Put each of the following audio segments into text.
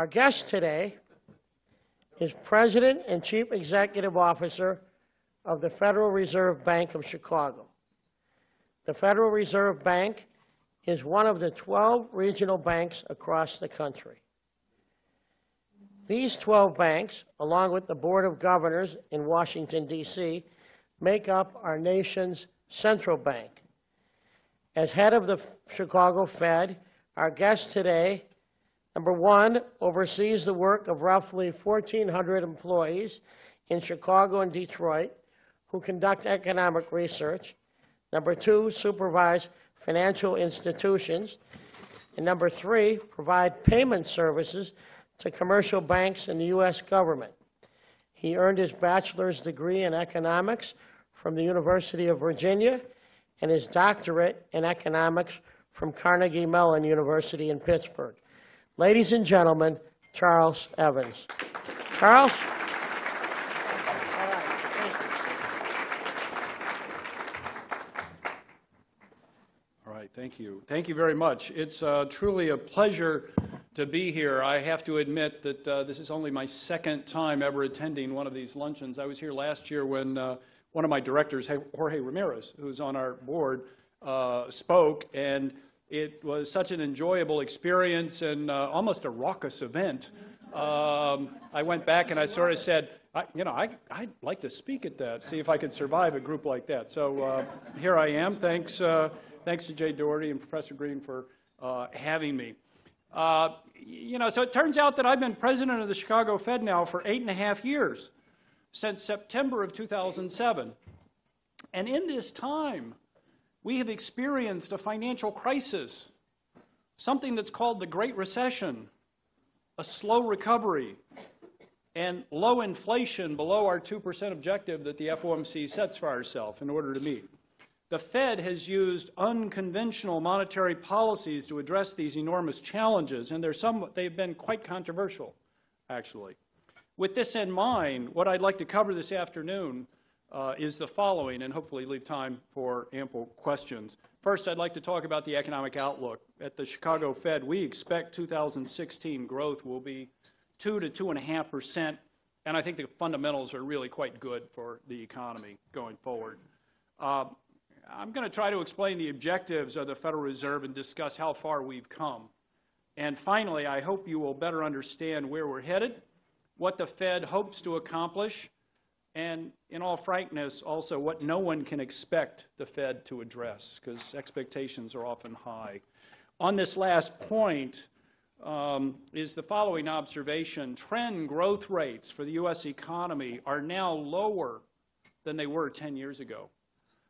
Our guest today is President and Chief Executive Officer of the Federal Reserve Bank of Chicago. The Federal Reserve Bank is one of the 12 regional banks across the country. These 12 banks, along with the Board of Governors in Washington, D.C., make up our nation's central bank. As head of the Chicago Fed, our guest today, number one, oversees the work of roughly 1,400 employees in Chicago and Detroit who conduct economic research. Number two, supervise financial institutions. And number three, provide payment services to commercial banks and the U.S. government. He earned his bachelor's degree in economics from the University of Virginia and his doctorate in economics from Carnegie Mellon University in Pittsburgh. Ladies and gentlemen, Charles Evans. Charles? All right, thank you. Thank you very much. It's uh, truly a pleasure to be here. I have to admit that uh, this is only my second time ever attending one of these luncheons. I was here last year when uh, one of my directors, Jorge Ramirez, who's on our board, uh, spoke, and it was such an enjoyable experience and uh, almost a raucous event. Um, I went back and I sort of said, I, you know, I, I'd like to speak at that, see if I could survive a group like that. So uh, here I am. Thanks, uh, thanks to Jay Doherty and Professor Green for uh, having me. Uh, you know, so it turns out that I've been president of the Chicago Fed now for eight and a half years, since September of 2007. And in this time, we have experienced a financial crisis, something that's called the Great Recession, a slow recovery, and low inflation below our 2% objective that the FOMC sets for ourselves in order to meet. The Fed has used unconventional monetary policies to address these enormous challenges, and some, they've been quite controversial, actually. With this in mind, what I'd like to cover this afternoon uh, is the following, and hopefully leave time for ample questions. First, I'd like to talk about the economic outlook. At the Chicago Fed, we expect 2016 growth will be 2 to 2.5 percent, and I think the fundamentals are really quite good for the economy going forward. Uh, I'm going to try to explain the objectives of the Federal Reserve and discuss how far we've come. And finally, I hope you will better understand where we're headed, what the Fed hopes to accomplish, and in all frankness, also what no one can expect the Fed to address, because expectations are often high. On this last point um, is the following observation. Trend growth rates for the U.S. economy are now lower than they were 10 years ago.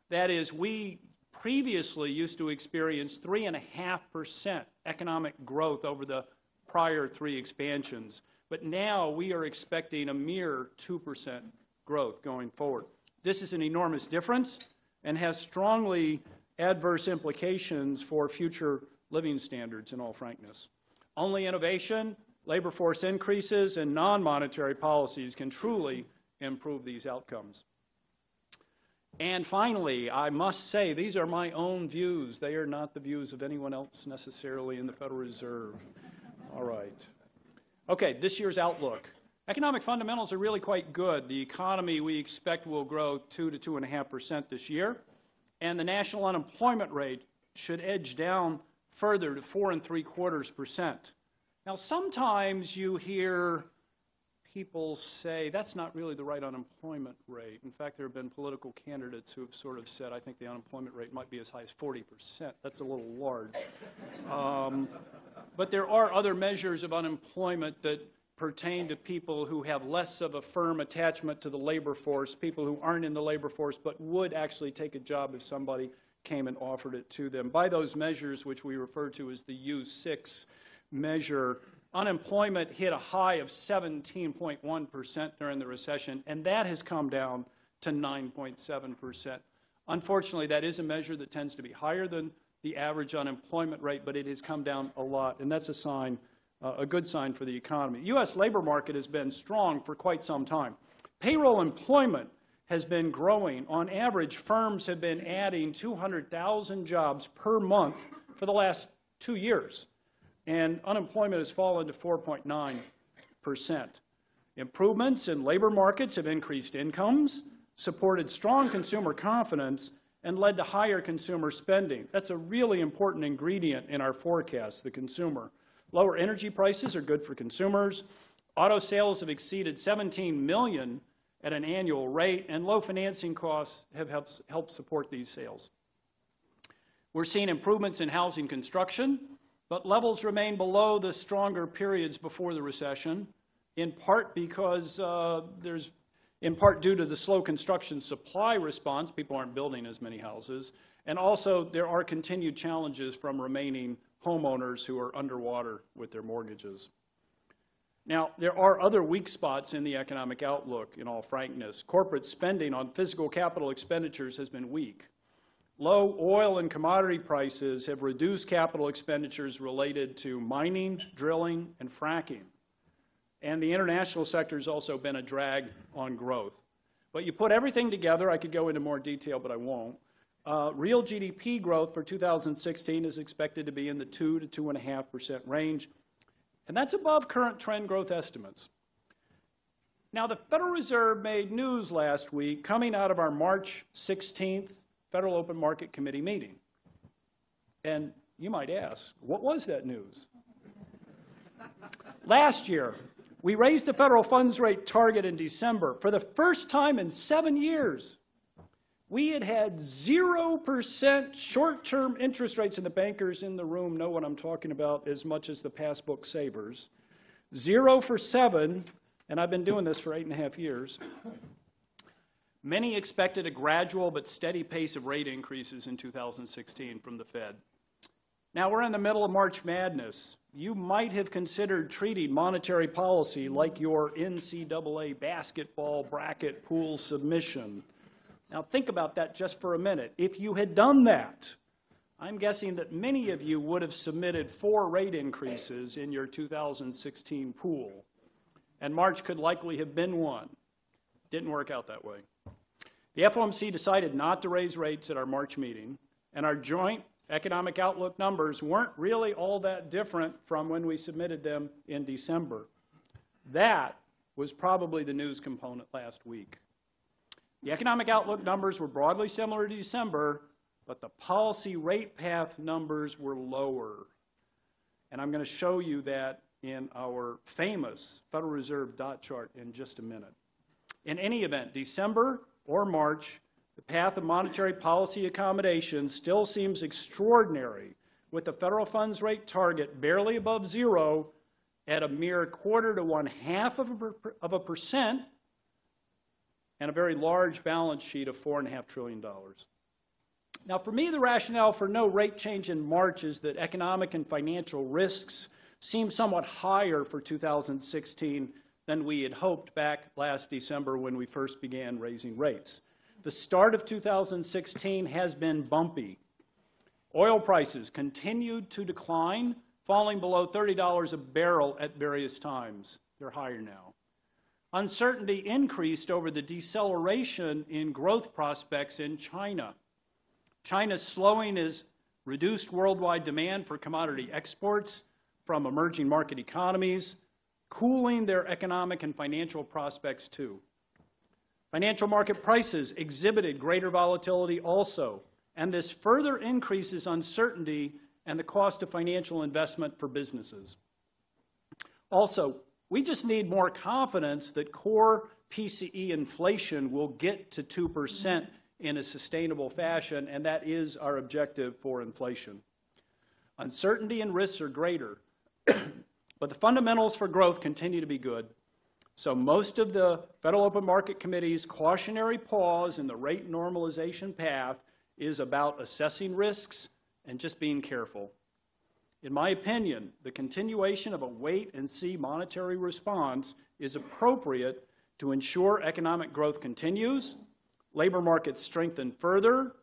That is, we previously used to experience 3.5% economic growth over the prior three expansions, but now we are expecting a mere 2% growth going forward. This is an enormous difference and has strongly adverse implications for future living standards, in all frankness. Only innovation, labor force increases, and non-monetary policies can truly improve these outcomes. And finally, I must say, these are my own views. They are not the views of anyone else necessarily in the Federal Reserve. All right. Okay, this year's outlook. Economic fundamentals are really quite good. The economy we expect will grow 2 to 2.5 percent this year, and the national unemployment rate should edge down further to 4 and 3 quarters percent. Now, sometimes you hear people say that's not really the right unemployment rate. In fact, there have been political candidates who have sort of said, I think the unemployment rate might be as high as 40%. That's a little large. Um, but there are other measures of unemployment that pertain to people who have less of a firm attachment to the labor force, people who aren't in the labor force but would actually take a job if somebody came and offered it to them. By those measures, which we refer to as the U6 measure, Unemployment hit a high of 17.1% during the recession, and that has come down to 9.7%. Unfortunately, that is a measure that tends to be higher than the average unemployment rate, but it has come down a lot, and that's a sign, uh, a good sign for the economy. The U.S. labor market has been strong for quite some time. Payroll employment has been growing. On average, firms have been adding 200,000 jobs per month for the last two years. and unemployment has fallen to 4.9 percent. Improvements in labor markets have increased incomes, supported strong consumer confidence, and led to higher consumer spending. That's a really important ingredient in our forecast, the consumer. Lower energy prices are good for consumers. Auto sales have exceeded 17 million at an annual rate, and low financing costs have helped, helped support these sales. We're seeing improvements in housing construction, but levels remain below the stronger periods before the recession, in part because uh, there's, in part due to the slow construction supply response, people aren't building as many houses, and also there are continued challenges from remaining homeowners who are underwater with their mortgages. Now, there are other weak spots in the economic outlook, in all frankness. Corporate spending on physical capital expenditures has been weak. Low oil and commodity prices have reduced capital expenditures related to mining, drilling, and fracking. And the international sector has also been a drag on growth. But you put everything together, I could go into more detail, but I won't. Uh, real GDP growth for 2016 is expected to be in the 2 to 2.5% range, and that's above current trend growth estimates. Now, the Federal Reserve made news last week coming out of our March 16th Federal Open Market Committee meeting. And you might ask, what was that news? last year, we raised the federal funds rate target in December for the first time in seven years. We had had 0% short term interest rates, and the bankers in the room know what I'm talking about as much as the passbook savers. Zero for seven, and I've been doing this for eight and a half years. Many expected a gradual but steady pace of rate increases in 2016 from the Fed. Now we're in the middle of March Madness. You might have considered treating monetary policy like your NCAA basketball bracket pool submission. Now think about that just for a minute. If you had done that, I'm guessing that many of you would have submitted four rate increases in your 2016 pool, and March could likely have been one. Didn't work out that way. The FOMC decided not to raise rates at our March meeting, and our joint economic outlook numbers weren't really all that different from when we submitted them in December. That was probably the news component last week. The economic outlook numbers were broadly similar to December, but the policy rate path numbers were lower. And I'm going to show you that in our famous Federal Reserve dot chart in just a minute. In any event, December or March, the path of monetary policy accommodation still seems extraordinary, with the federal funds rate target barely above zero at a mere quarter to one half of a, of a percent and a very large balance sheet of $4.5 trillion. Now, for me, the rationale for no rate change in March is that economic and financial risks seem somewhat higher for 2016 than we had hoped back last December when we first began raising rates. The start of 2016 has been bumpy. Oil prices continued to decline, falling below $30 a barrel at various times. They're higher now. Uncertainty increased over the deceleration in growth prospects in China. China's slowing has reduced worldwide demand for commodity exports from emerging market economies, cooling their economic and financial prospects too. Financial market prices exhibited greater volatility also, and this further increases uncertainty and the cost of financial investment for businesses. Also, we just need more confidence that core PCE inflation will get to 2% in a sustainable fashion, and that is our objective for inflation. Uncertainty and risks are greater, but the fundamentals for growth continue to be good. So most of the Federal Open Market Committee's cautionary pause in the rate normalization path is about assessing risks and just being careful. In my opinion, the continuation of a wait and see monetary response is appropriate to ensure economic growth continues, labor markets strengthen further,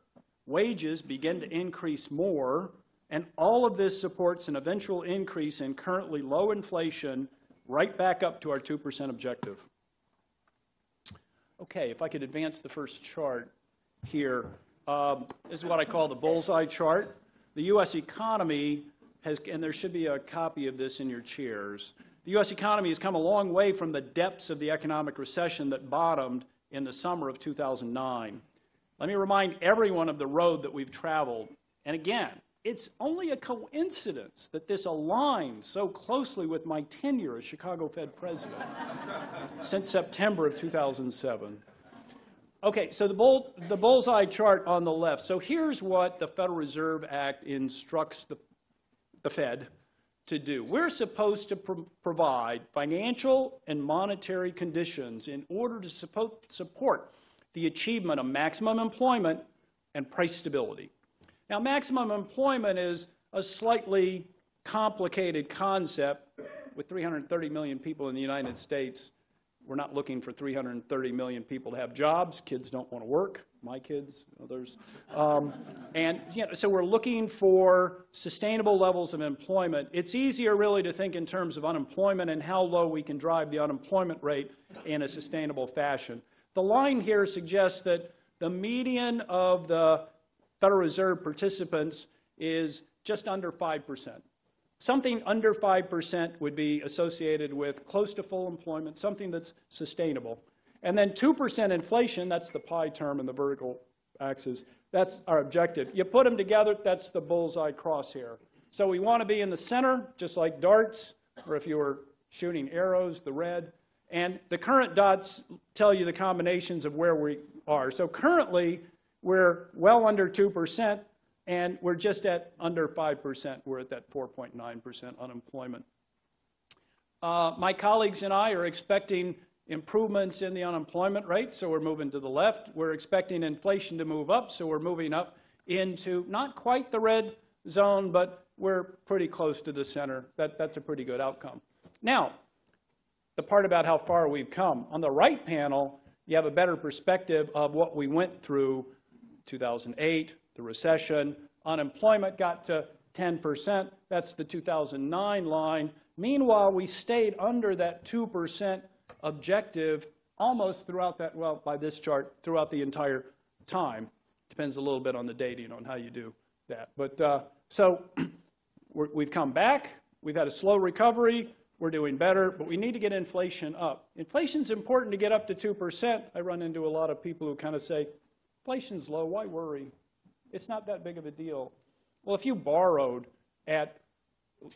wages begin to increase more, and all of this supports an eventual increase in currently low inflation right back up to our 2% objective. Okay, if I could advance the first chart here. Um, this is what I call the bullseye chart. The U.S. economy has, and there should be a copy of this in your chairs. The U.S. economy has come a long way from the depths of the economic recession that bottomed in the summer of 2009. Let me remind everyone of the road that we've traveled. And again, it's only a coincidence that this aligns so closely with my tenure as Chicago Fed president since September of 2007. Okay, so the, bull, the bullseye chart on the left. So here's what the Federal Reserve Act instructs the, the Fed to do. We're supposed to pro provide financial and monetary conditions in order to support, support the achievement of maximum employment and price stability. Now, maximum employment is a slightly complicated concept. With 330 million people in the United States, we're not looking for 330 million people to have jobs. Kids don't want to work. My kids, others. Um, and you know, so we're looking for sustainable levels of employment. It's easier really to think in terms of unemployment and how low we can drive the unemployment rate in a sustainable fashion. The line here suggests that the median of the Federal Reserve participants is just under 5%. Something under 5% would be associated with close to full employment, something that's sustainable. And then 2% inflation, that's the pi term in the vertical axis, that's our objective. You put them together, that's the bullseye crosshair. So we want to be in the center, just like darts, or if you were shooting arrows, the red. And the current dots tell you the combinations of where we are. So currently, we're well under 2%, and we're just at under 5%. We're at that 4.9% unemployment. Uh, my colleagues and I are expecting improvements in the unemployment rate, so we're moving to the left. We're expecting inflation to move up, so we're moving up into not quite the red zone, but we're pretty close to the center. That, that's a pretty good outcome. Now, the part about how far we've come. On the right panel, you have a better perspective of what we went through 2008, the recession, unemployment got to 10%. That's the 2009 line. Meanwhile, we stayed under that 2% objective almost throughout that, well, by this chart, throughout the entire time. Depends a little bit on the dating on how you do that. But uh, so we have come back. We've had a slow recovery. We're doing better, but we need to get inflation up. Inflation's important to get up to 2%. I run into a lot of people who kind of say, inflation's low, why worry? It's not that big of a deal. Well, if you borrowed at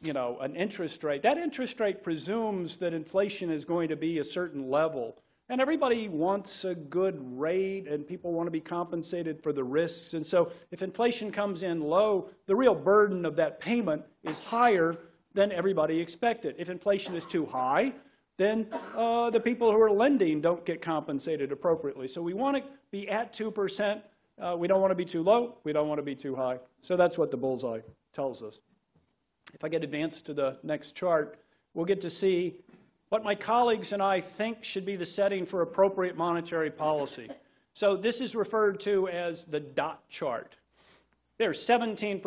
you know, an interest rate, that interest rate presumes that inflation is going to be a certain level. And everybody wants a good rate, and people want to be compensated for the risks. And so, if inflation comes in low, the real burden of that payment is higher than everybody expected. If inflation is too high, then uh, the people who are lending don't get compensated appropriately. So, we want to be at 2%. Uh, we don't want to be too low. We don't want to be too high. So that's what the bullseye tells us. If I get advanced to the next chart, we'll get to see what my colleagues and I think should be the setting for appropriate monetary policy. So this is referred to as the dot chart. There are 17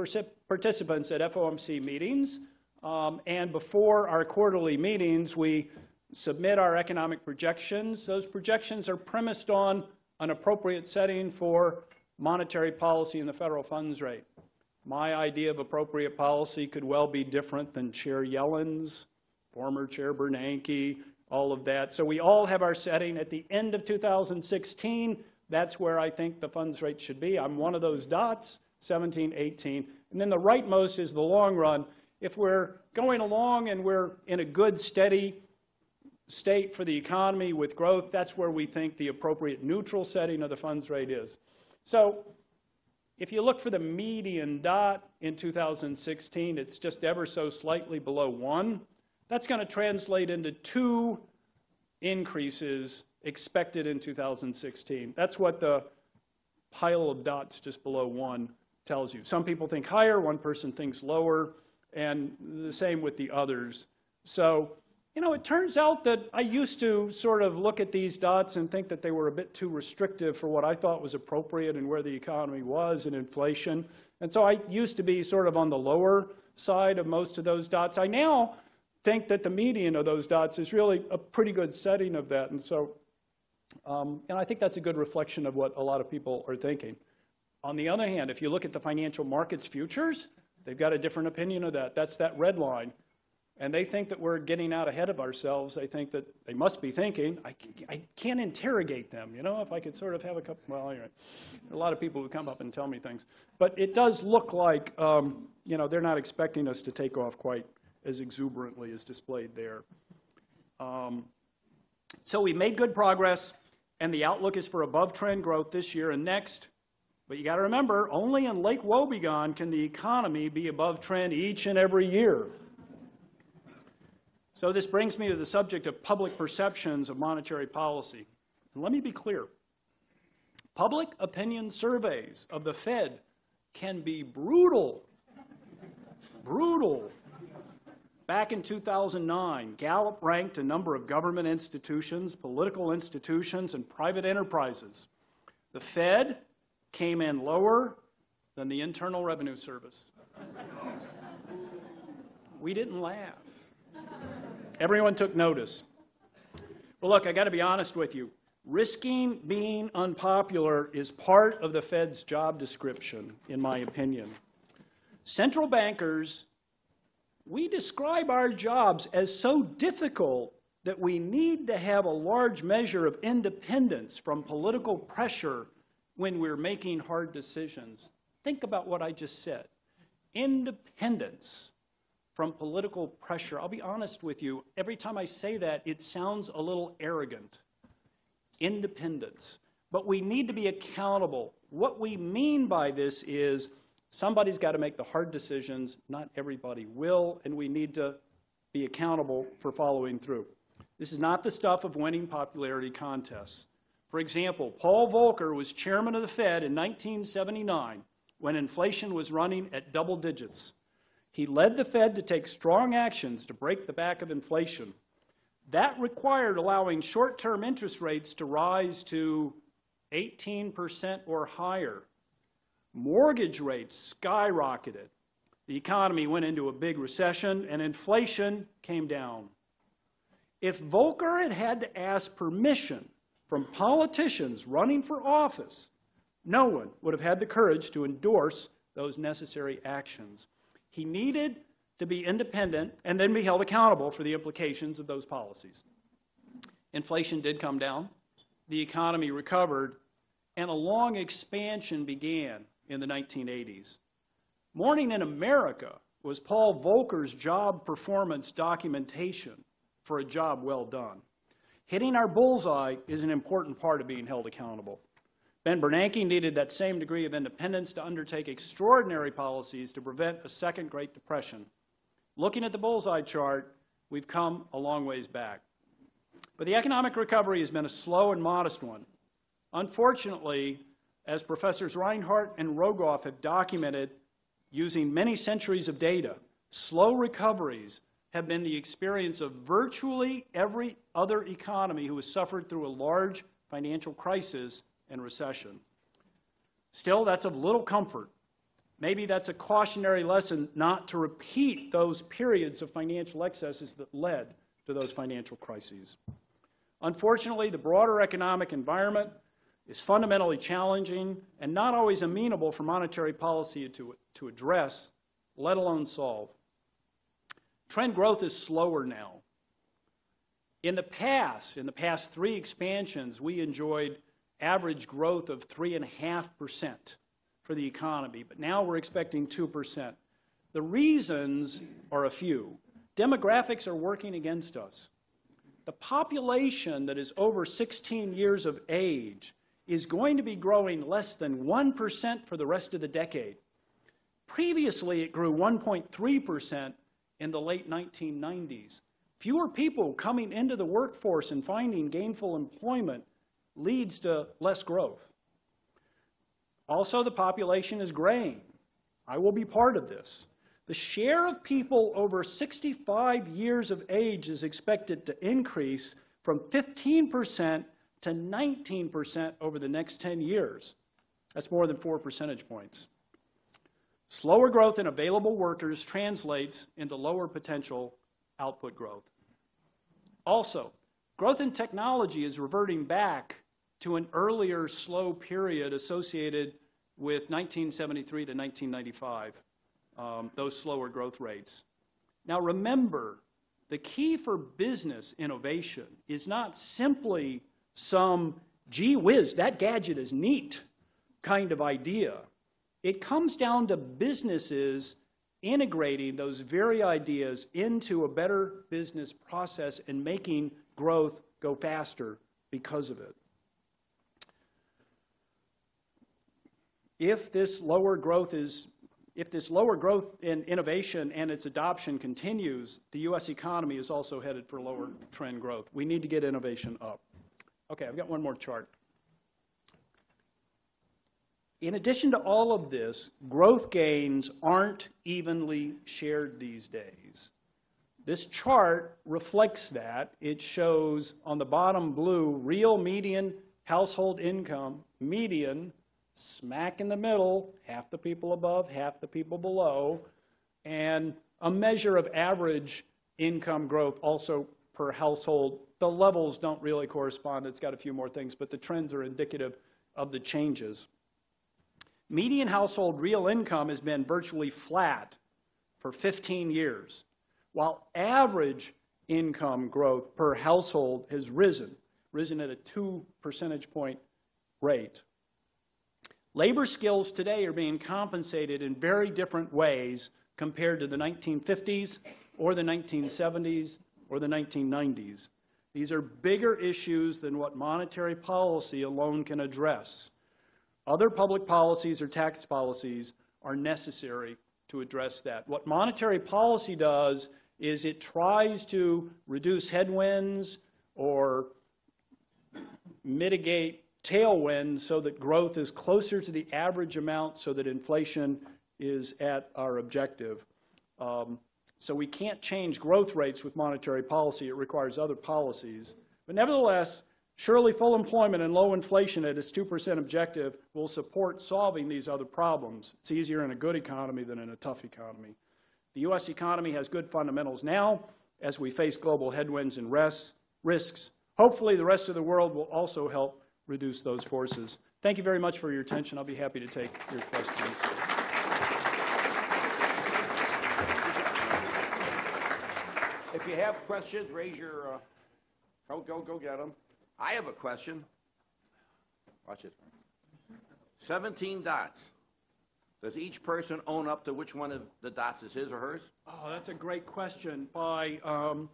participants at FOMC meetings, um, and before our quarterly meetings, we submit our economic projections. Those projections are premised on an appropriate setting for monetary policy and the federal funds rate. My idea of appropriate policy could well be different than Chair Yellen's, former Chair Bernanke, all of that. So we all have our setting. At the end of 2016, that's where I think the funds rate should be. I'm one of those dots, 17, 18. And then the rightmost is the long run. If we're going along and we're in a good, steady state for the economy with growth, that's where we think the appropriate neutral setting of the funds rate is. So if you look for the median dot in 2016, it's just ever so slightly below 1. That's going to translate into two increases expected in 2016. That's what the pile of dots just below 1 tells you. Some people think higher, one person thinks lower, and the same with the others. So you know, it turns out that I used to sort of look at these dots and think that they were a bit too restrictive for what I thought was appropriate and where the economy was and inflation. And so I used to be sort of on the lower side of most of those dots. I now think that the median of those dots is really a pretty good setting of that. And so, um, and I think that's a good reflection of what a lot of people are thinking. On the other hand, if you look at the financial markets futures, They've got a different opinion of that. That's that red line. And they think that we're getting out ahead of ourselves. They think that they must be thinking. I, I can't interrogate them, you know, if I could sort of have a couple, well, anyway. A lot of people who come up and tell me things. But it does look like, um, you know, they're not expecting us to take off quite as exuberantly as displayed there. Um, so we made good progress, and the outlook is for above-trend growth this year and next. But you got to remember, only in Lake Wobegon can the economy be above trend each and every year. So this brings me to the subject of public perceptions of monetary policy. And let me be clear. Public opinion surveys of the Fed can be brutal. brutal. Back in 2009, Gallup ranked a number of government institutions, political institutions, and private enterprises. The Fed came in lower than the Internal Revenue Service. We didn't laugh. Everyone took notice. Well, look, I got to be honest with you. Risking being unpopular is part of the Fed's job description, in my opinion. Central bankers, we describe our jobs as so difficult that we need to have a large measure of independence from political pressure when we're making hard decisions. Think about what I just said. Independence from political pressure. I'll be honest with you, every time I say that, it sounds a little arrogant. Independence. But we need to be accountable. What we mean by this is somebody's got to make the hard decisions, not everybody will, and we need to be accountable for following through. This is not the stuff of winning popularity contests. For example, Paul Volcker was chairman of the Fed in 1979 when inflation was running at double digits. He led the Fed to take strong actions to break the back of inflation. That required allowing short term interest rates to rise to 18% or higher. Mortgage rates skyrocketed. The economy went into a big recession and inflation came down. If Volcker had had to ask permission from politicians running for office, no one would have had the courage to endorse those necessary actions. He needed to be independent and then be held accountable for the implications of those policies. Inflation did come down, the economy recovered, and a long expansion began in the 1980s. Morning in America was Paul Volcker's job performance documentation for a job well done. Hitting our bullseye is an important part of being held accountable. Ben Bernanke needed that same degree of independence to undertake extraordinary policies to prevent a second Great Depression. Looking at the bullseye chart, we've come a long ways back. But the economic recovery has been a slow and modest one. Unfortunately, as Professors Reinhart and Rogoff have documented using many centuries of data, slow recoveries have been the experience of virtually every other economy who has suffered through a large financial crisis and recession. Still, that's of little comfort. Maybe that's a cautionary lesson not to repeat those periods of financial excesses that led to those financial crises. Unfortunately, the broader economic environment is fundamentally challenging and not always amenable for monetary policy to, to address, let alone solve. Trend growth is slower now. In the past, in the past three expansions, we enjoyed average growth of 3.5% for the economy, but now we're expecting 2%. The reasons are a few. Demographics are working against us. The population that is over 16 years of age is going to be growing less than 1% for the rest of the decade. Previously, it grew 1.3% in the late 1990s. Fewer people coming into the workforce and finding gainful employment leads to less growth. Also, the population is graying. I will be part of this. The share of people over 65 years of age is expected to increase from 15% to 19% over the next 10 years. That's more than four percentage points. Slower growth in available workers translates into lower potential output growth. Also, growth in technology is reverting back to an earlier slow period associated with 1973 to 1995. um, those slower growth rates. Now remember, the key for business innovation is not simply some gee whiz, that gadget is neat kind of idea. It comes down to businesses integrating those very ideas into a better business process and making growth go faster because of it. If this lower growth is if this lower growth in innovation and its adoption continues, the U.S. economy is also headed for lower trend growth. We need to get innovation up. Okay, I've got one more chart. In addition to all of this, growth gains aren't evenly shared these days. This chart reflects that. It shows on the bottom blue real median household income, median, smack in the middle, half the people above, half the people below, and a measure of average income growth also per household. The levels don't really correspond. It's got a few more things, but the trends are indicative of the changes. Median household real income has been virtually flat for 15 years, while average income growth per household has risen, risen at a 2 percentage point rate. Labor skills today are being compensated in very different ways compared to the 1950s or the 1970s or the 1990s. These are bigger issues than what monetary policy alone can address. Other public policies or tax policies are necessary to address that. What monetary policy does is it tries to reduce headwinds or mitigate tailwind so that growth is closer to the average amount so that inflation is at our objective. Um, so we can't change growth rates with monetary policy. It requires other policies. But nevertheless, surely full employment and low inflation at its 2% objective will support solving these other problems. It's easier in a good economy than in a tough economy. The U.S. economy has good fundamentals now as we face global headwinds and risks. Hopefully the rest of the world will also help reduce those forces. Thank you very much for your attention. I'll be happy to take your questions. If you have questions, raise your, uh, go, go, go get them. I have a question. Watch it. 17 dots. Does each person own up to which one of the dots is his or hers? Oh, that's a great question. By um,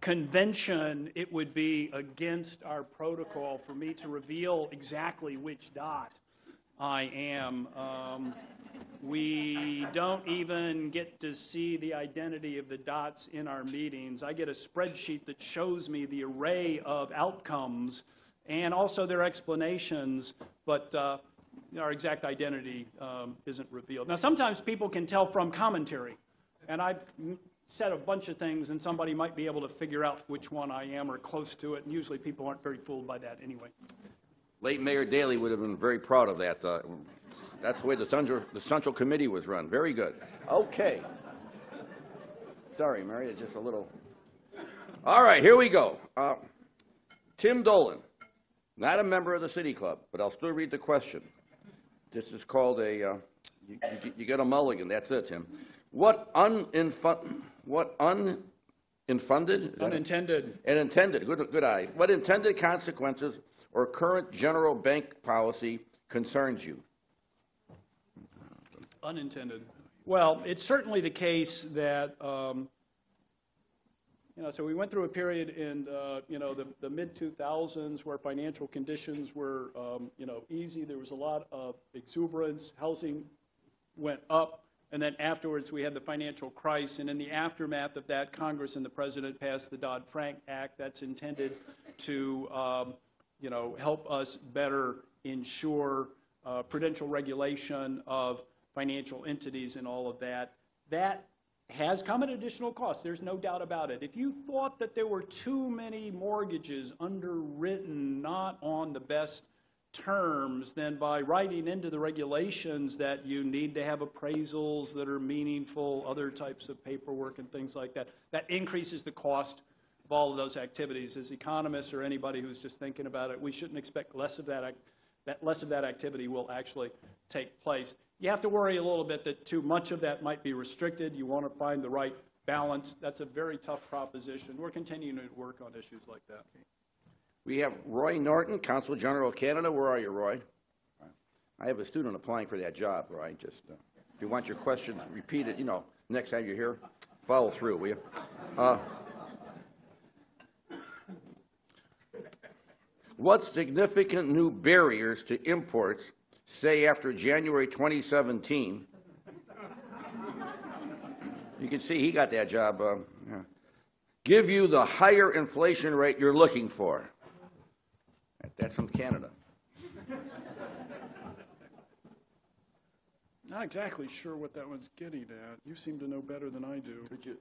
convention, it would be against our protocol for me to reveal exactly which dot I am. Um, we don't even get to see the identity of the dots in our meetings. I get a spreadsheet that shows me the array of outcomes and also their explanations, but uh, our exact identity um, isn't revealed. Now, sometimes people can tell from commentary, and I've said a bunch of things, and somebody might be able to figure out which one I am or close to it, and usually people aren't very fooled by that anyway. Late Mayor Daley would have been very proud of that. Uh, that's the way the Central, the Central Committee was run. Very good. Okay. Sorry, Mary, it's just a little. All right, here we go. Uh, Tim Dolan, not a member of the City Club, but I'll still read the question. This is called a, uh, you, you, you get a mulligan, that's it, Tim. What uninfun, what? Is? Unintended. And intended, good, good eye. What intended consequences or current general bank policy concerns you? Unintended. Well, it's certainly the case that, um, you know, so we went through a period in, uh, you know, the, the mid-2000s where financial conditions were, um, you know, easy. There was a lot of exuberance. Housing went up. And then afterwards, we had the financial crisis. And in the aftermath of that, Congress and the President passed the Dodd-Frank Act that's intended to, um, you know, help us better ensure uh, prudential regulation of financial entities and all of that. That has come at additional cost. There's no doubt about it. If you thought that there were too many mortgages underwritten not on the best terms, than by writing into the regulations that you need to have appraisals that are meaningful, other types of paperwork and things like that, that increases the cost of all of those activities. As economists or anybody who's just thinking about it, we shouldn't expect less of that that less of that activity will actually take place. You have to worry a little bit that too much of that might be restricted. You want to find the right balance. That's a very tough proposition. We're continuing to work on issues like that. We have Roy Norton, Consul General of Canada. Where are you, Roy? I have a student applying for that job, Roy. Just, uh, if you want your questions repeated, you know, next time you're here, follow through, will you? Uh, What significant new barriers to imports, say after January 2017? You can see he got that job. uh, yeah. Give you the higher inflation rate you're looking for. That's from Canada. Not exactly sure what that one's getting at. You seem to know better than I do. Could you,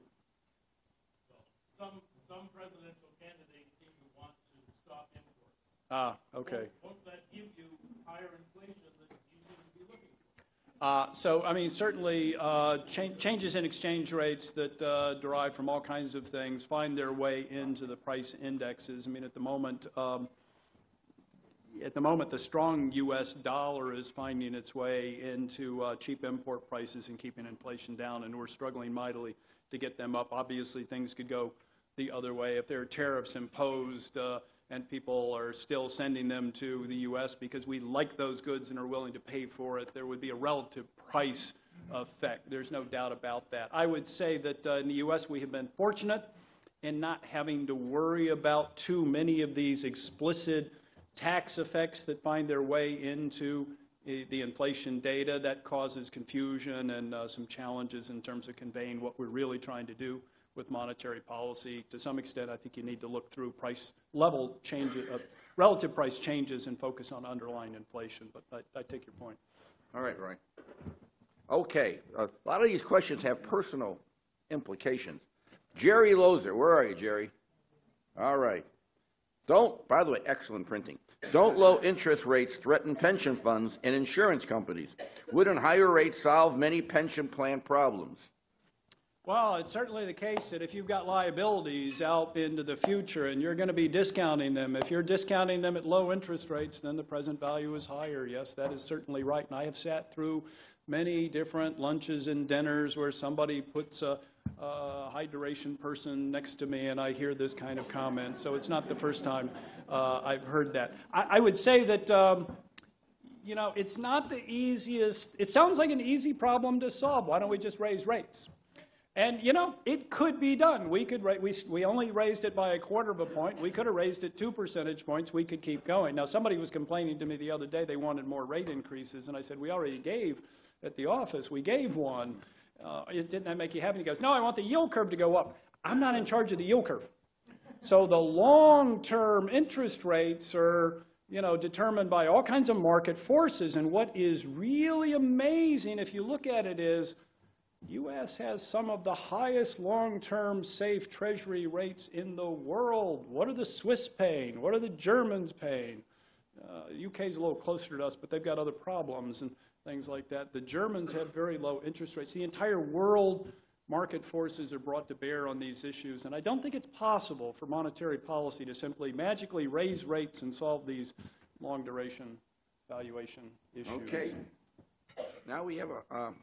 Some, some presidential candidates seem to want to stop imports. Ah, okay. Won't that give you higher inflation that you seem to be looking for? Uh, So, I mean, certainly, uh, cha- changes in exchange rates that uh, derive from all kinds of things find their way into the price indexes. I mean, at the moment, um, at the moment, the strong U.S. dollar is finding its way into uh, cheap import prices and keeping inflation down, and we're struggling mightily to get them up. Obviously, things could go the other way. If there are tariffs imposed uh, and people are still sending them to the U.S. because we like those goods and are willing to pay for it, there would be a relative price effect. There's no doubt about that. I would say that uh, in the U.S., we have been fortunate in not having to worry about too many of these explicit tax effects that find their way into eh, the inflation data. That causes confusion and uh, some challenges in terms of conveying what we're really trying to do with monetary policy. To some extent, I think you need to look through price level changes, uh, relative price changes and focus on underlying inflation. But I, I take your point. all right, Roy. Okay, a lot of these questions have personal implications. Jerry Lozer, where are you, Jerry? All right. Don't, by the way, excellent printing. Don't low interest rates threaten pension funds and insurance companies? Wouldn't higher rates solve many pension plan problems? Well, it's certainly the case that if you've got liabilities out into the future and you're going to be discounting them, if you're discounting them at low interest rates, then the present value is higher. Yes, that is certainly right. And I have sat through many different lunches and dinners where somebody puts a, a high duration person next to me and I hear this kind of comment. So it's not the first time uh, I've heard that. I, I would say that. Um, you know, it's not the easiest, it sounds like an easy problem to solve. Why don't we just raise rates? And, you know, it could be done. We could, we, we only raised it by a quarter of a point. We could have raised it two percentage points. We could keep going. Now, somebody was complaining to me the other day they wanted more rate increases, and I said, we already gave at the office, we gave one. Uh, didn't that make you happy? He goes, no, I want the yield curve to go up. I'm not in charge of the yield curve. So the long-term interest rates are, you know, determined by all kinds of market forces. And what is really amazing, if you look at it, is U.S. has some of the highest long-term safe treasury rates in the world. What are the Swiss paying? What are the Germans paying? Uh, UK is a little closer to us, but they've got other problems and things like that. The Germans have very low interest rates. The entire world market forces are brought to bear on these issues, and I don't think it's possible for monetary policy to simply magically raise rates and solve these long-duration valuation issues. Okay. Now we have a, um,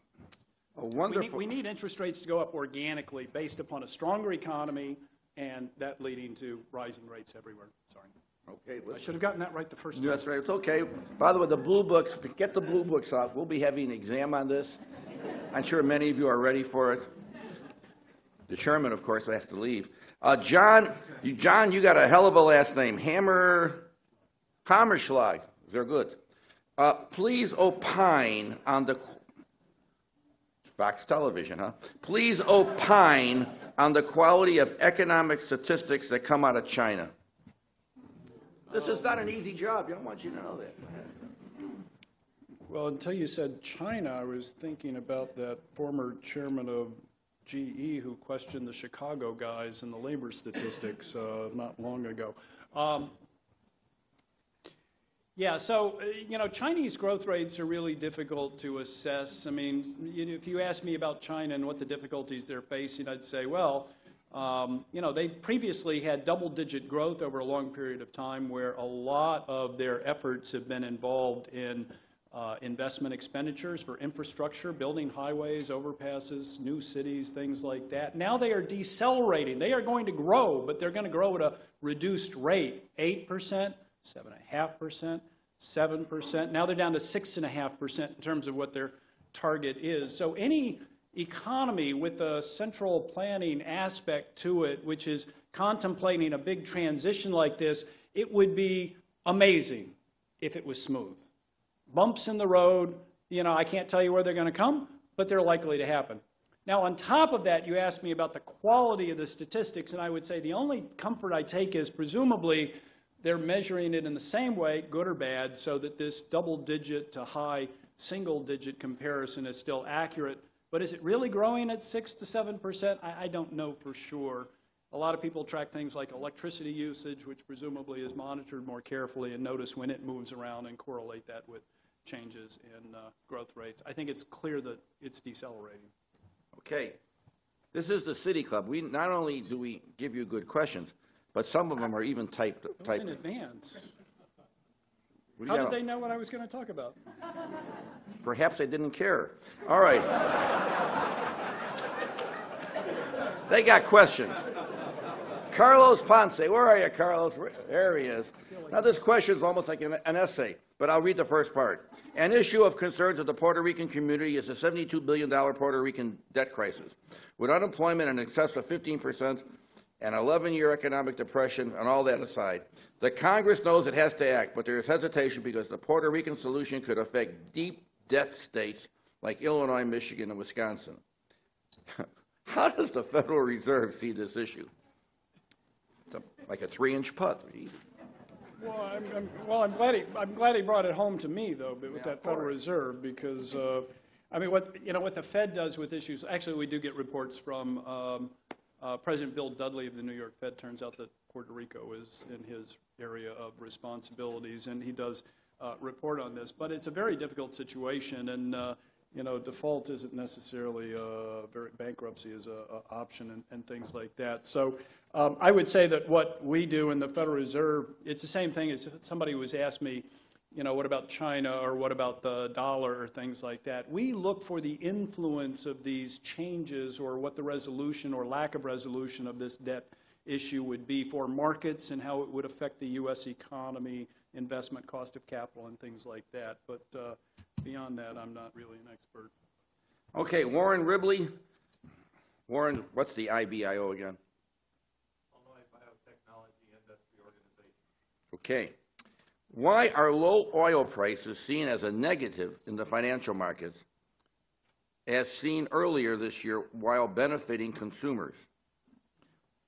a We need, wonderful. we need interest rates to go up organically based upon a stronger economy and that leading to rising rates everywhere. Sorry. Okay, I listen. should have gotten that right the first time. That's right, it's okay. By the way, the blue books, get the blue books out. We'll be having an exam on this. I'm sure many of you are ready for it. The chairman, of course, has to leave. Uh, John, you, John, you got a hell of a last name. Hammer, Hammerschlag. They're good. Uh, please opine on the, Fox Television, huh? Please opine on the quality of economic statistics that come out of China. This is not an easy job. I want you to know that. Well, until you said China, I was thinking about that former chairman of GE who questioned the Chicago guys and the labor statistics uh, not long ago. Um, yeah, so, uh, you know, Chinese growth rates are really difficult to assess. I mean, if you ask me about China and what the difficulties they're facing, I'd say, well, Um, You know, they previously had double-digit growth over a long period of time where a lot of their efforts have been involved in uh, investment expenditures for infrastructure, building highways, overpasses, new cities, things like that. Now they are decelerating. They are going to grow, but they're going to grow at a reduced rate, 8%, 7.5%, 7%. Now they're down to 6.5% in terms of what their target is. So any economy with a central planning aspect to it, which is contemplating a big transition like this, it would be amazing if it was smooth bumps in the road, you know, I can't tell you where they're going to come, but they're likely to happen. Now, on top of that, you asked me about the quality of the statistics, and I would say the only comfort I take is presumably they're measuring it in the same way, good or bad, so that this double digit to high single digit comparison is still accurate. But is it really growing at 6 to 7%? I, I don't know for sure. A lot of people track things like electricity usage, which presumably is monitored more carefully and notice when it moves around and correlate that with changes in uh, growth rates. I think it's clear that it's decelerating. Okay. This is the City Club. We, not only do we give you good questions, but some of them are even typed. Typed. in advance. How did they know what I was going to talk about? Perhaps they didn't care. All right. They got questions. Carlos Ponce, where are you, Carlos? There he is. Now, this question is almost like an, an essay, but I'll read the first part. An issue of concern to the Puerto Rican community is the $72 billion Puerto Rican debt crisis. With unemployment in excess of 15 percent, an 11-year economic depression, and all that aside, the Congress knows it has to act, but there is hesitation because the Puerto Rican solution could affect deep debt states like Illinois, Michigan, and Wisconsin. How does the Federal Reserve see this issue? It's a, like a three-inch putt. Well, I'm, I'm, well, I'm glad he, I'm glad he brought it home to me though, with Yeah, that Federal. Reserve, because, uh, I mean, what, you know, what the Fed does with issues, actually, we do get reports from, um, uh, President Bill Dudley of the New York Fed. Turns out that Puerto Rico is in his area of responsibilities, and he does, uh, report on this. But it's a very difficult situation, and, uh, you know, default isn't necessarily, uh, very, bankruptcy is a, a option and, and things like that. So, um, I would say that what we do in the Federal Reserve, it's the same thing as somebody was asked me, you know, what about China or what about the dollar or things like that? We look for the influence of these changes or what the resolution or lack of resolution of this debt issue would be for markets and how it would affect the U.S. economy, investment cost of capital, and things like that. But uh, beyond that, I'm not really an expert. Okay, Warren Ribley. Warren, what's the IBIO again? Illinois Biotechnology Industry Organization. Okay. Why are low oil prices seen as a negative in the financial markets, as seen earlier this year, while benefiting consumers?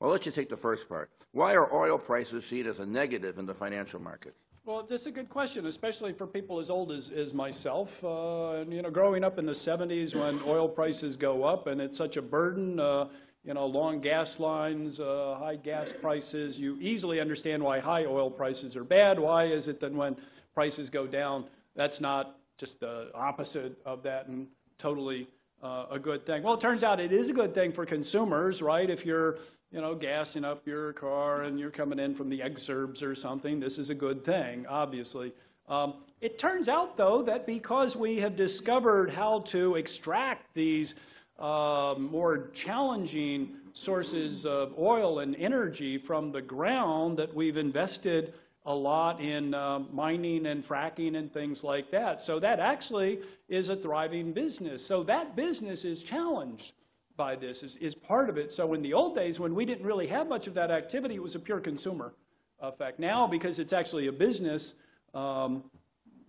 Well, let's just take the first part. Why are oil prices seen as a negative in the financial markets? Well, that's a good question, especially for people as old as, as myself. Uh, and, you know, growing up in the 70s when oil prices go up and it's such a burden, uh, you know, long gas lines, uh, high gas prices, you easily understand why high oil prices are bad. Why is it that when prices go down, that's not just the opposite of that and totally uh, a good thing? Well, it turns out it is a good thing for consumers, right? If you're, you know, gassing up your car and you're coming in from the exurbs or something, this is a good thing, obviously. Um, it turns out, though, that because we have discovered how to extract these uh, more challenging sources of oil and energy from the ground, that we've invested a lot in uh, mining and fracking and things like that. So that actually is a thriving business. So that business is challenged by this, is, is part of it. So in the old days, when we didn't really have much of that activity, it was a pure consumer effect. Now, because it's actually a business, um,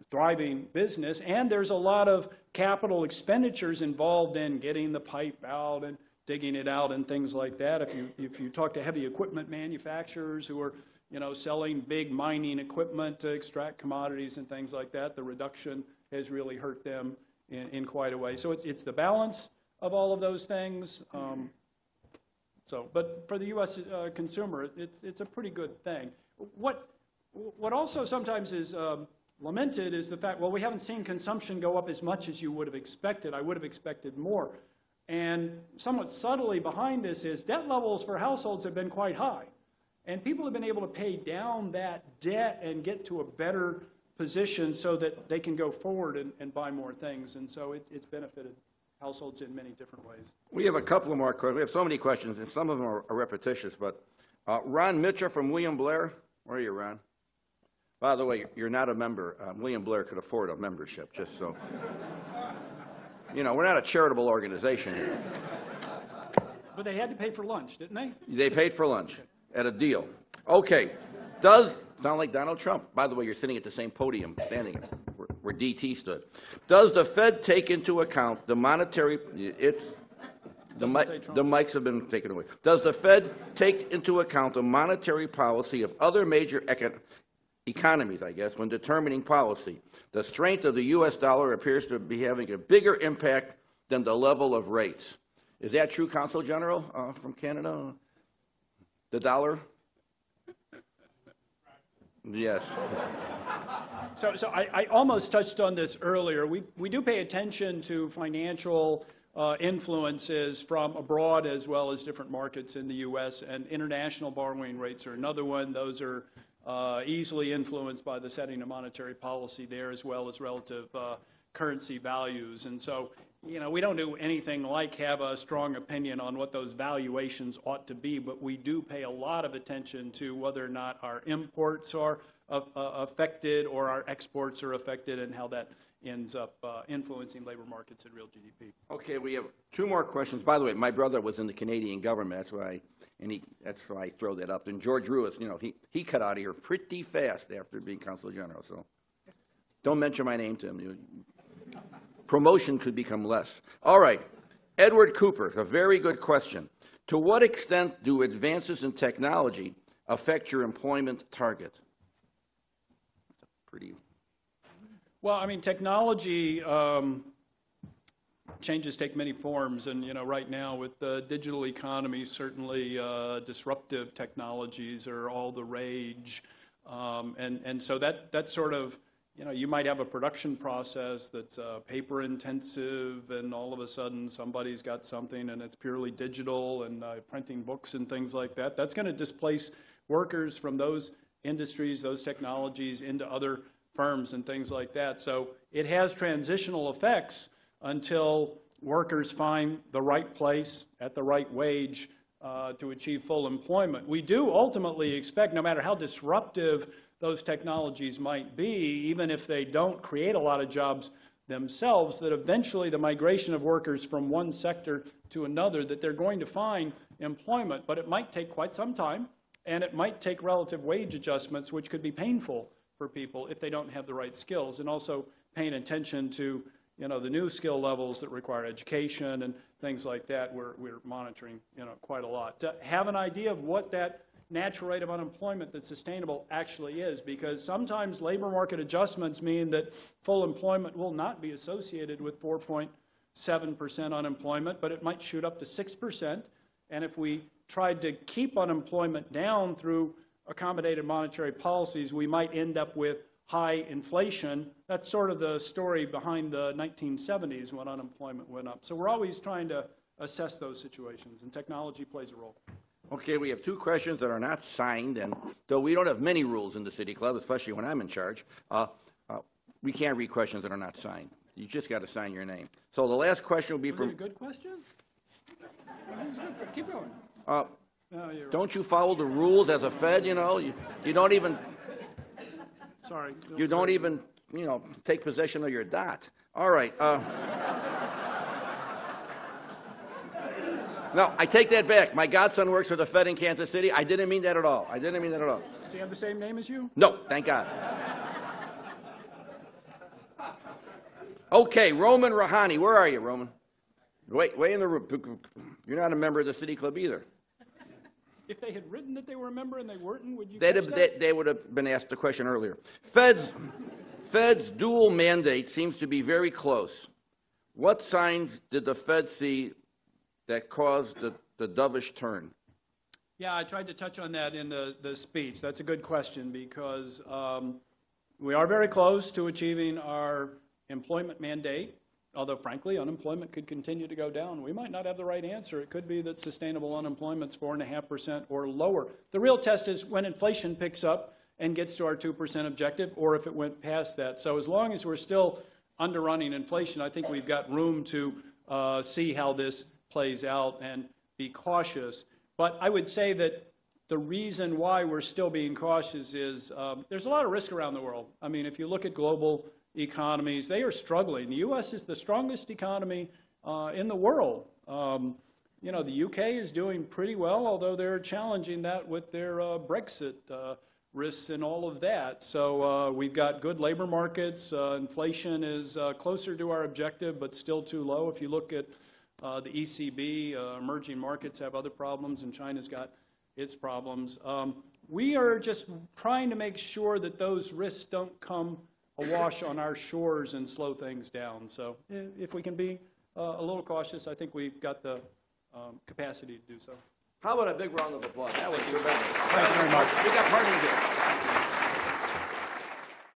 thriving business, and there's a lot of capital expenditures involved in getting the pipe out and digging it out and things like that. If you, if you talk to heavy equipment manufacturers who are, you know, selling big mining equipment to extract commodities and things like that, the reduction has really hurt them in, in quite a way. So it's, it's the balance of all of those things. Um, so, but for the U.S. Uh, consumer, it's, it's a pretty good thing. What, what also sometimes is um, lamented is the fact, well, we haven't seen consumption go up as much as you would have expected. I would have expected more. And somewhat subtly behind this is debt levels for households have been quite high. And people have been able to pay down that debt and get to a better position so that they can go forward and, and buy more things. And so it, it's benefited households in many different ways. We have a couple of more questions. We have so many questions, and some of them are repetitious, but uh, Ron Mitchell from William Blair, where are you, Ron? By the way, you're not a member. Uh, William Blair could afford a membership, just so. You know, we're not a charitable organization here. But they had to pay for lunch, didn't they? They paid for lunch at a deal. Okay, does, sound like Donald Trump. By the way, you're sitting at the same podium, standing where- where DT stood. Does the Fed take into account the monetary, it's, the Doesn't say mic, Trump. the mics have been taken away. Does the Fed take into account the monetary policy of other major econ- economies, I guess, when determining policy? The strength of the U.S. dollar appears to be having a bigger impact than the level of rates. Is that true, Consul General, uh, from Canada? The dollar? Yes. So, so I, I almost touched on this earlier. We, we do pay attention to financial uh, influences from abroad as well as different markets in the U.S., and international borrowing rates are another one. Those are easily influenced by the setting of monetary policy there as well as relative uh, currency values. And so, you know, we don't do anything like have a strong opinion on what those valuations ought to be, but we do pay a lot of attention to whether or not our imports are uh, uh, affected or our exports are affected and how that ends up uh, influencing labor markets and real GDP. Okay, we have two more questions. By the way, my brother was in the Canadian government, that's why, and he, that's why I throw that up. And George Ruiz, you know, he, he cut out of here pretty fast after being consul general, so don't mention my name to him. Promotion could become less. All right, Edward Cooper, a very good question. To what extent do advances in technology affect your employment target? Pretty, Well, I mean, technology um, changes take many forms, and you know, right now with the digital economy, certainly uh, disruptive technologies are all the rage, um, and and so that that sort of you know, you might have a production process that's uh, paper intensive, and all of a sudden somebody's got something and it's purely digital and uh, printing books and things like that. That's going to displace workers from those industries, those technologies into other firms and things like that. So it has transitional effects until workers find the right place at the right wage uh, to achieve full employment. We do ultimately expect, no matter how disruptive those technologies might be, even if they don't create a lot of jobs themselves, that eventually the migration of workers from one sector to another, that they're going to find employment, but it might take quite some time, and it might take relative wage adjustments, which could be painful for people if they don't have the right skills, and also paying attention to you know, the new skill levels that require education and things like that, we're, we're monitoring, you know, quite a lot. To have an idea of what that natural rate of unemployment that's sustainable actually is, because sometimes labor market adjustments mean that full employment will not be associated with 4.7% unemployment, but it might shoot up to 6%. And if we tried to keep unemployment down through accommodated monetary policies, we might end up with high inflation. That's sort of the story behind the 1970s when unemployment went up. So we're always trying to assess those situations, and technology plays a role. Okay, we have two questions that are not signed, and though we don't have many rules in the City Club, especially when I'm in charge, uh, uh, we can't read questions that are not signed. You just got to sign your name. So the last question will be Was it a good question? That was good. Keep going. uh, No, you're right. don't you follow the rules as a Fed, you know? You you don't even, Sorry. you don't even, you know, take possession of your dot. All right. uh, No, I take that back. My godson works for the Fed in Kansas City. I didn't mean that at all. I didn't mean that at all. Does he have the same name as you? No, thank God. Okay, Roman Rahani, where are you, Roman? Wait, way in the room. You're not a member of the City Club either. If they had written that they were a member and they weren't, would you They'd have, that? they, they would have been asked the question earlier. Fed's, Fed's dual mandate seems to be very close. What signs did the Fed see that caused the, the dovish turn? Yeah, I tried to touch on that in the, the speech. That's a good question because um, we are very close to achieving our employment mandate Although frankly, unemployment could continue to go down. We might not have the right answer. It could be that sustainable unemployment's four and a half percent or lower. The real test is when inflation picks up and gets to our two percent objective, or if it went past that. So as long as we're still underrunning inflation, I think we've got room to uh, see how this plays out and be cautious. But I would say that the reason why we're still being cautious is um, there's a lot of risk around the world. I mean, if you look at global economies, they are struggling. The U.S. is the strongest economy uh, in the world. Um, you know, the U.K. is doing pretty well, although they're challenging that with their uh, Brexit uh, risks and all of that. So uh, we've got good labor markets. Uh, inflation is closer to our objective, but still too low. If you look at the ECB, emerging markets have other problems, and China's got its problems. Um, we are just trying to make sure that those risks don't come awash on our shores and slow things down. So if we can be uh, a little cautious, I think we've got the um, capacity to do so. How about a big round of applause? That was tremendous. Thank you very much. We got parties here.